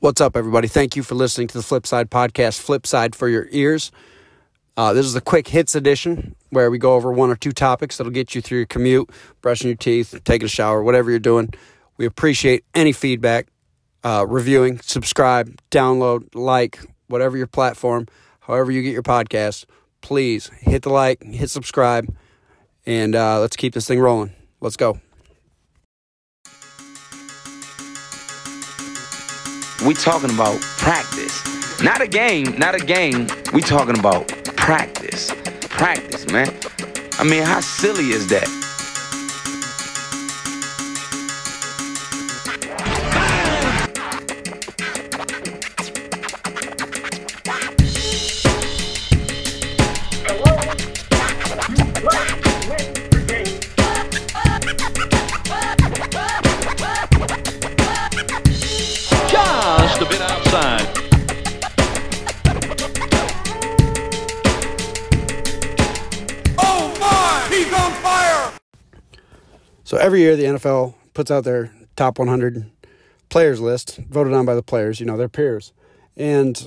What's up, everybody? Thank you for listening to the Flipside podcast, Flipside for your ears. Uh, this is a quick hits edition where we go over one or two topics that'll get you through your commute, brushing your teeth, taking a shower, whatever you're doing. We appreciate any feedback, uh, reviewing, subscribe, download, like, whatever your platform, however you get your podcast. Please hit the like, hit subscribe, and uh, let's keep this thing rolling. Let's go. We talking about practice. Not a game, not a game. We talking about practice. Practice, man. I mean, how silly is that? Every year the NFL puts out their top 100 players list, voted on by the players, you know, their peers. And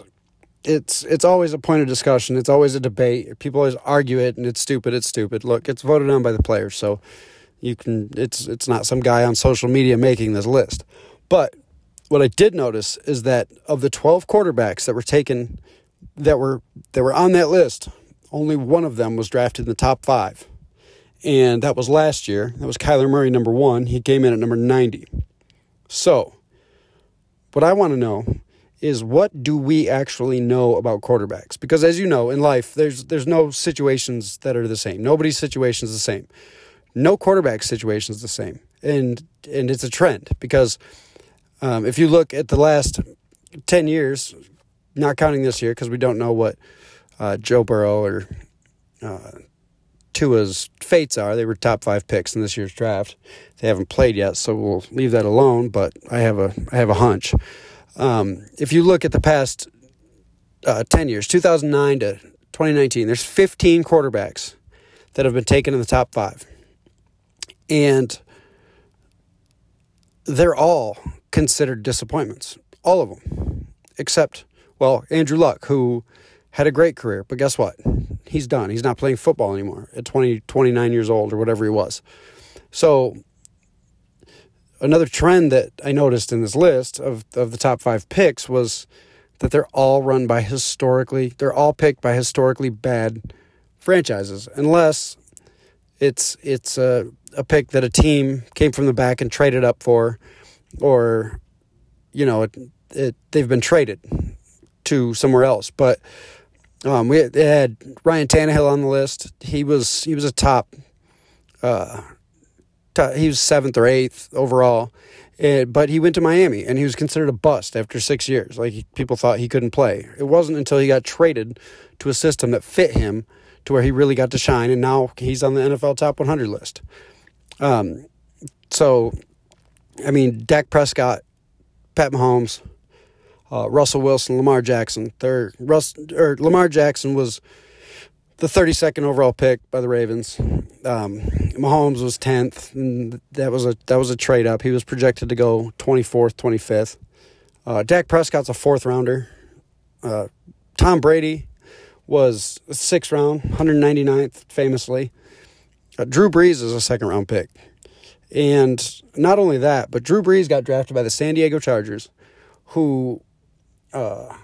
it's it's always a point of discussion. It's always a debate. People always argue it and it's stupid, it's stupid. Look, it's voted on by the players. So you can it's it's not some guy on social media making this list. But what I did notice is that of the 12 quarterbacks that were taken that were that were on that list, only one of them was drafted in the top 5 and that was last year. That was Kyler Murray, number one. He came in at number 90. So, what I want to know is what do we actually know about quarterbacks? Because as you know, in life, there's there's no situations that are the same. Nobody's situation is the same. No quarterback situation is the same, and and it's a trend because um, if you look at the last ten years, not counting this year because we don't know what uh, Joe Burrow or uh, Tua's fates are. They were top five picks in this year's draft. They haven't played yet, so we'll leave that alone. But I have a I have a hunch. Um, if you look at the past uh, ten years, 2009 to 2019, there's 15 quarterbacks that have been taken in the top five, and they're all considered disappointments. All of them, except well, Andrew Luck, who had a great career, but guess what? He's done. He's not playing football anymore at 20, 29 years old or whatever he was. So, another trend that I noticed in this list of, of the top five picks was that they're all run by historically, they're all picked by historically bad franchises, unless it's it's a, a pick that a team came from the back and traded up for, or, you know, it, it, they've been traded to somewhere else. But um, we had Ryan Tannehill on the list. He was he was a top, uh, top he was seventh or eighth overall, and, but he went to Miami and he was considered a bust after six years. Like he, people thought he couldn't play. It wasn't until he got traded to a system that fit him to where he really got to shine, and now he's on the NFL top 100 list. Um, so, I mean, Dak Prescott, Pat Mahomes uh, Russell Wilson, Lamar Jackson. They're, Russ, or Lamar Jackson was the 32nd overall pick by the Ravens. Um, Mahomes was 10th, and that was a that was a trade up. He was projected to go 24th, 25th. Uh, Dak Prescott's a fourth rounder. Uh, Tom Brady was sixth round, 199th, famously. Uh, Drew Brees is a second round pick. And not only that, but Drew Brees got drafted by the San Diego Chargers, who uh,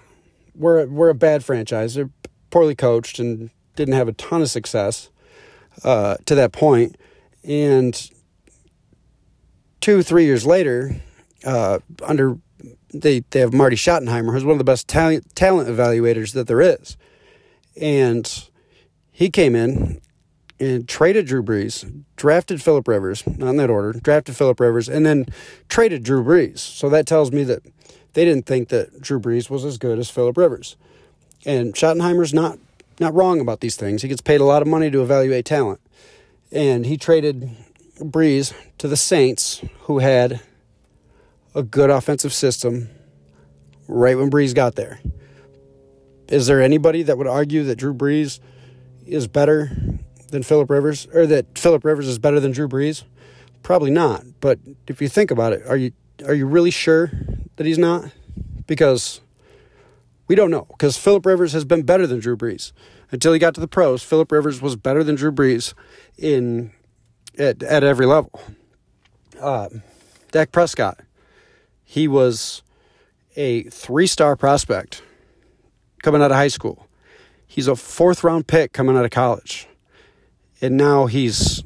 were were a bad franchise. They're poorly coached and didn't have a ton of success uh, to that point. And two, three years later, uh, under they they have Marty Schottenheimer, who's one of the best talent talent evaluators that there is, and he came in and traded Drew Brees, drafted Philip Rivers, not in that order, drafted Philip Rivers, and then traded Drew Brees. So that tells me that they didn't think that Drew Brees was as good as Philip Rivers. And Schottenheimer's not not wrong about these things. He gets paid a lot of money to evaluate talent. And he traded Brees to the Saints, who had a good offensive system right when Brees got there. Is there anybody that would argue that Drew Brees is better than Philip Rivers or that Philip Rivers is better than Drew Brees? Probably not. But if you think about it, are you are you really sure that he's not? because we don't know. Because Philip Rivers has been better than Drew Brees until he got to the pros. Philip Rivers was better than Drew Brees in at, at every level. Uh, Dak Prescott, he was a three-star prospect coming out of high school. He's a fourth round pick coming out of college. And now he's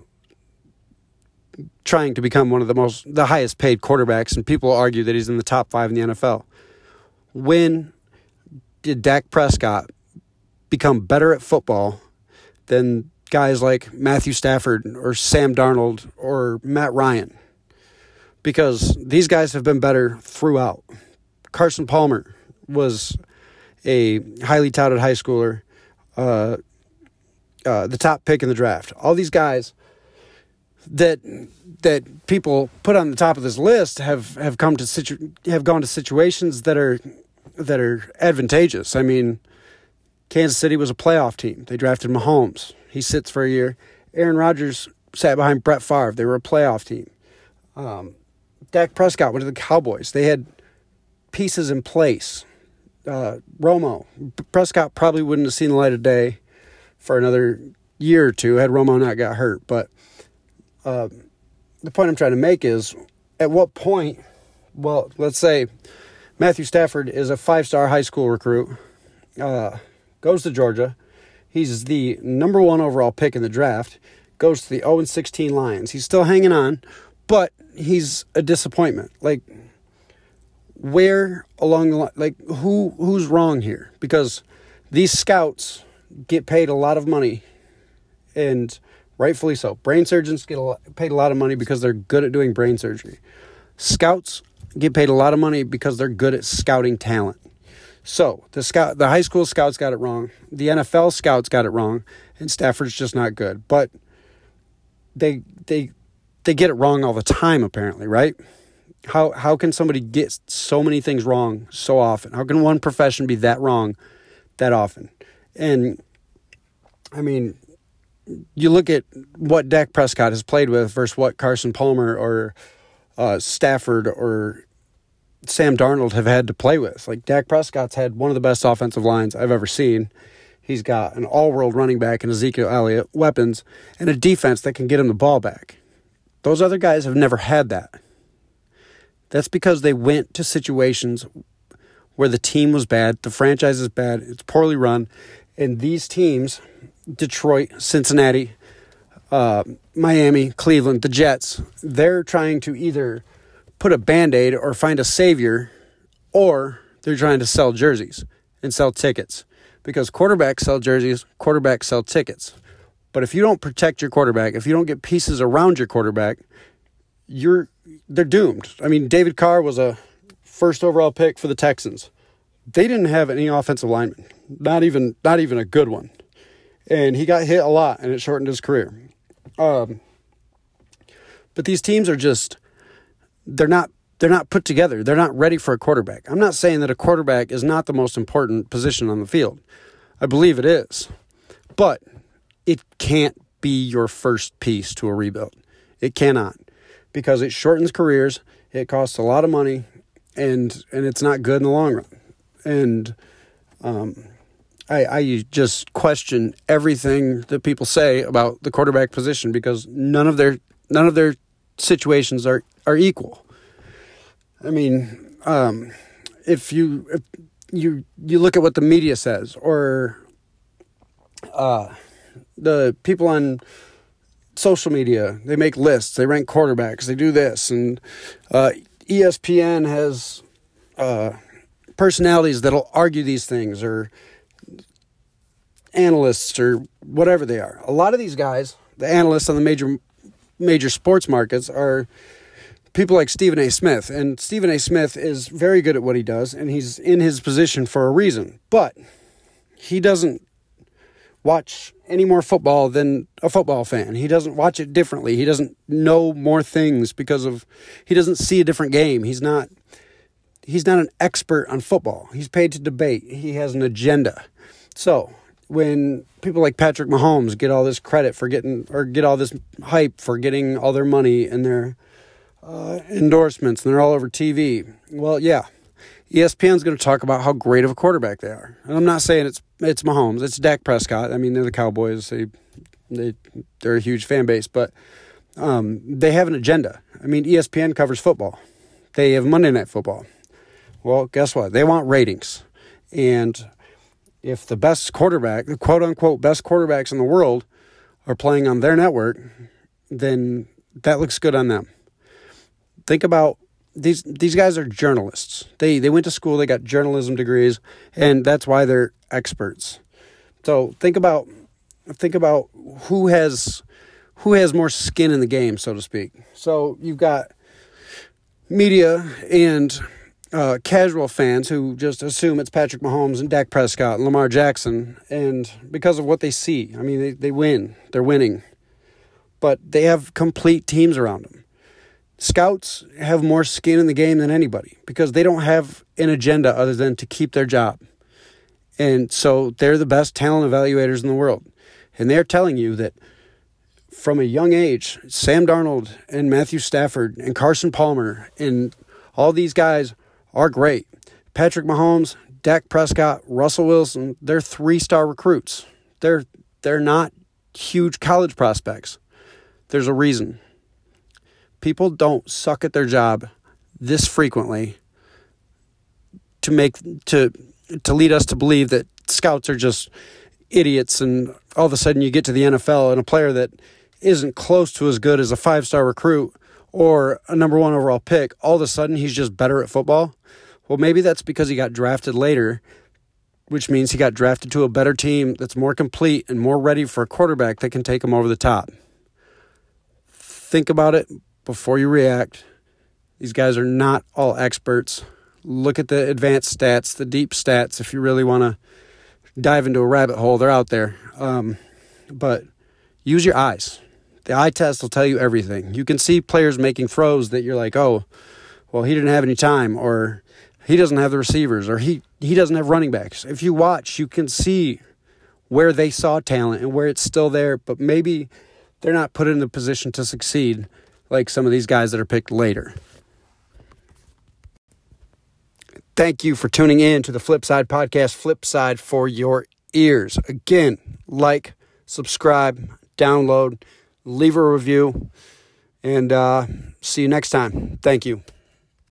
trying to become one of the most the highest paid quarterbacks and people argue that he's in the top 5 in the NFL. When did Dak Prescott become better at football than guys like Matthew Stafford or Sam Darnold or Matt Ryan? Because these guys have been better throughout. Carson Palmer was a highly touted high schooler, uh, uh, the top pick in the draft. All these guys that that people put on the top of this list have have come to situ- have gone to situations that are that are advantageous. I mean, Kansas City was a playoff team. They drafted Mahomes. He sits for a year. Aaron Rodgers sat behind Brett Favre. They were a playoff team. Um, Dak Prescott went to the Cowboys. They had pieces in place. Uh, Romo, Prescott probably wouldn't have seen the light of day for another year or two had Romo not got hurt. But the point I'm trying to make is at what point, well, let's say Matthew Stafford is a five star high school recruit, uh, goes to Georgia. He's the number one overall pick in the draft, goes to the 0 16 Lions. He's still hanging on, but he's a disappointment. Like, where along the line, like, who who's wrong here? Because these scouts get paid a lot of money, and rightfully so. Brain surgeons get a lot, paid a lot of money because they're good at doing brain surgery. Scouts get paid a lot of money because they're good at scouting talent. So the scout, the high school scouts got it wrong. The NFL scouts got it wrong, and Stafford's just not good. But they they they get it wrong all the time. Apparently, right? How how can somebody get so many things wrong so often? How can one profession be that wrong that often? And I mean, you look at what Dak Prescott has played with versus what Carson Palmer or uh, Stafford or Sam Darnold have had to play with. Like Dak Prescott's had one of the best offensive lines I've ever seen. He's got an all-world running back and Ezekiel Elliott, weapons, and a defense that can get him the ball back. Those other guys have never had that. That's because they went to situations where the team was bad, the franchise is bad, it's poorly run, and these teams, Detroit, Cincinnati, uh, Miami, Cleveland, the Jets, they're trying to either put a band aid or find a savior, or they're trying to sell jerseys and sell tickets. Because quarterbacks sell jerseys, quarterbacks sell tickets. But if you don't protect your quarterback, if you don't get pieces around your quarterback, you're they're doomed. I mean, David Carr was a first overall pick for the Texans. They didn't have any offensive linemen, not even not even a good one, and he got hit a lot, and it shortened his career. Um, but these teams are just they're not they're not put together. They're not ready for a quarterback. I'm not saying that a quarterback is not the most important position on the field. I believe it is. But it can't be your first piece to a rebuild. It cannot because it shortens careers, it costs a lot of money and and it's not good in the long run. And um I, I just question everything that people say about the quarterback position because none of their none of their situations are are equal. I mean, um, if you if you you look at what the media says, or uh, the people on social media, they make lists, they rank quarterbacks, they do this, and uh, ESPN has uh, personalities that'll argue these things, or analysts, or whatever they are. A lot of these guys, the analysts on the major major sports markets, are people like Stephen A. Smith. And Stephen A. Smith is very good at what he does, and he's in his position for a reason. But he doesn't watch any more football than a football fan. He doesn't watch it differently. He doesn't know more things because of he doesn't see a different game. He's not he's not an expert on football. He's paid to debate. He has an agenda. So, when people like Patrick Mahomes get all this credit for getting or get all this hype for getting all their money and their uh, endorsements and they're all over TV. Well, yeah, ESPN's going to talk about how great of a quarterback they are. And I'm not saying it's it's Mahomes, it's Dak Prescott. I mean, they're the Cowboys. They they they're a huge fan base, but um, they have an agenda. I mean, ESPN covers football. They have Monday Night Football. Well, guess what? They want ratings. And if the best quarterback, the quote unquote best quarterbacks in the world, are playing on their network, then that looks good on them. Think about these these guys are journalists. They they went to school, they got journalism degrees, and that's why they're experts. So think about think about who has who has more skin in the game, so to speak. So you've got media and uh, casual fans who just assume it's Patrick Mahomes and Dak Prescott and Lamar Jackson, and because of what they see, I mean, they, they win, they're winning, but they have complete teams around them. Scouts have more skin in the game than anybody because they don't have an agenda other than to keep their job. And so they're the best talent evaluators in the world. And they're telling you that from a young age, Sam Darnold and Matthew Stafford and Carson Palmer and all these guys are great. Patrick Mahomes, Dak Prescott, Russell Wilson, they're three-star recruits. They're they're not huge college prospects. There's a reason. People don't suck at their job this frequently to make to to lead us to believe that scouts are just idiots and all of a sudden you get to the NFL and a player that isn't close to as good as a five star recruit or a number one overall pick, all of a sudden he's just better at football. Well, maybe that's because he got drafted later, which means he got drafted to a better team that's more complete and more ready for a quarterback that can take him over the top. Think about it before you react. These guys are not all experts. Look at the advanced stats, the deep stats, if you really want to dive into a rabbit hole. They're out there. Um, but use your eyes. The eye test will tell you everything. You can see players making throws that you're like, oh, well, he didn't have any time, or he doesn't have the receivers, or he, he doesn't have running backs. If you watch, you can see where they saw talent and where it's still there, but maybe they're not put in the position to succeed like some of these guys that are picked later. Thank you for tuning in to the Flipside Podcast, Flipside for your ears. Again, like, subscribe, download, leave a review, and uh, see you next time. Thank you.